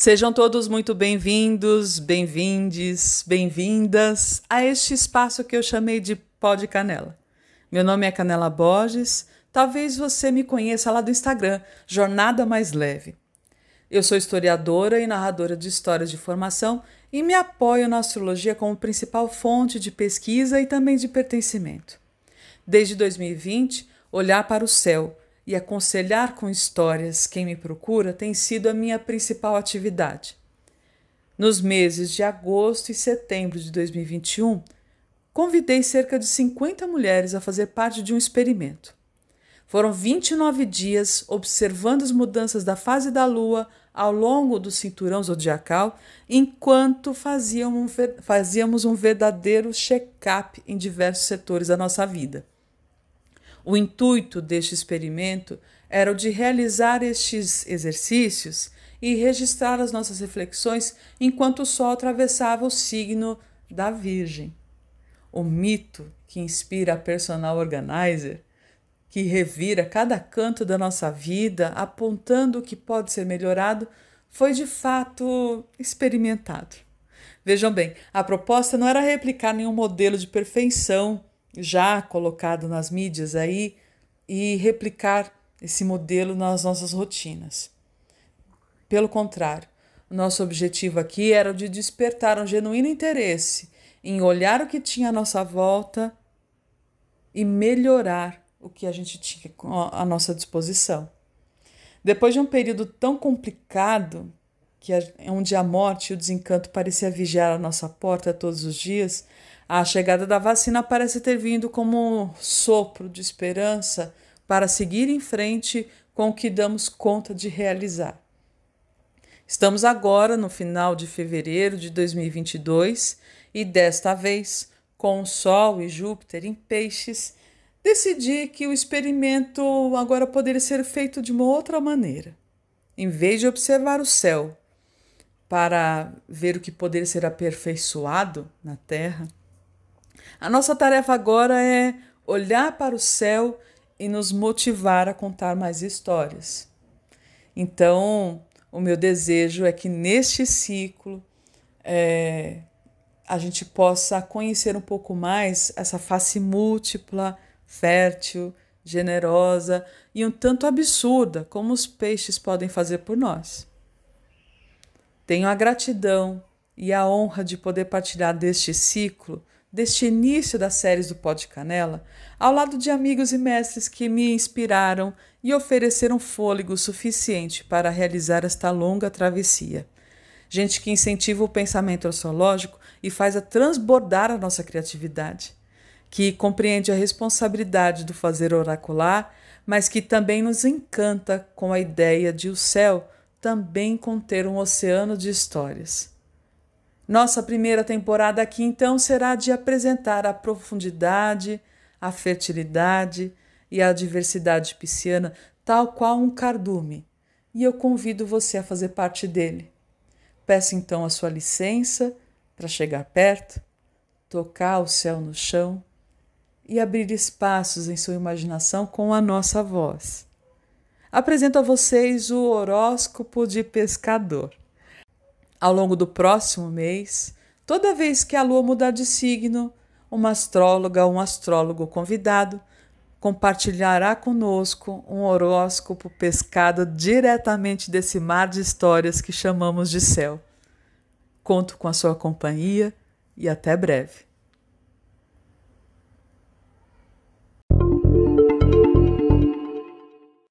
Sejam todos muito bem-vindos, bem-vindes, bem-vindas a este espaço que eu chamei de Pó de Canela. Meu nome é Canela Borges, talvez você me conheça lá do Instagram, Jornada Mais Leve. Eu sou historiadora e narradora de histórias de formação e me apoio na astrologia como principal fonte de pesquisa e também de pertencimento. Desde 2020, olhar para o céu e aconselhar com histórias quem me procura tem sido a minha principal atividade. Nos meses de agosto e setembro de 2021, convidei cerca de 50 mulheres a fazer parte de um experimento. Foram 29 dias observando as mudanças da fase da lua ao longo do cinturão zodiacal, enquanto fazíamos um verdadeiro check-up em diversos setores da nossa vida. O intuito deste experimento era o de realizar estes exercícios e registrar as nossas reflexões enquanto o Sol atravessava o signo da Virgem. O mito que inspira a personal organizer, que revira cada canto da nossa vida, apontando o que pode ser melhorado, foi de fato experimentado. Vejam bem, a proposta não era replicar nenhum modelo de perfeição já colocado nas mídias aí e replicar esse modelo nas nossas rotinas. Pelo contrário, nosso objetivo aqui era o de despertar um genuíno interesse em olhar o que tinha à nossa volta e melhorar o que a gente tinha à nossa disposição. Depois de um período tão complicado, que onde a morte e o desencanto parecia vigiar a nossa porta todos os dias, a chegada da vacina parece ter vindo como um sopro de esperança para seguir em frente com o que damos conta de realizar. Estamos agora no final de fevereiro de 2022 e desta vez, com o Sol e Júpiter em peixes, decidi que o experimento agora poderia ser feito de uma outra maneira. Em vez de observar o céu para ver o que poderia ser aperfeiçoado na Terra, a nossa tarefa agora é olhar para o céu e nos motivar a contar mais histórias. Então, o meu desejo é que neste ciclo é, a gente possa conhecer um pouco mais essa face múltipla, fértil, generosa e um tanto absurda como os peixes podem fazer por nós. Tenho a gratidão e a honra de poder partilhar deste ciclo deste início das séries do Pó de Canela, ao lado de amigos e mestres que me inspiraram e ofereceram fôlego suficiente para realizar esta longa travessia. Gente que incentiva o pensamento astrológico e faz a transbordar a nossa criatividade, que compreende a responsabilidade do fazer oracular, mas que também nos encanta com a ideia de o céu também conter um oceano de histórias. Nossa primeira temporada aqui então será de apresentar a profundidade, a fertilidade e a diversidade pisciana, tal qual um cardume, e eu convido você a fazer parte dele. Peço então a sua licença para chegar perto, tocar o céu no chão e abrir espaços em sua imaginação com a nossa voz. Apresento a vocês o horóscopo de pescador. Ao longo do próximo mês, toda vez que a lua mudar de signo, uma astróloga ou um astrólogo convidado compartilhará conosco um horóscopo pescado diretamente desse mar de histórias que chamamos de céu. Conto com a sua companhia e até breve.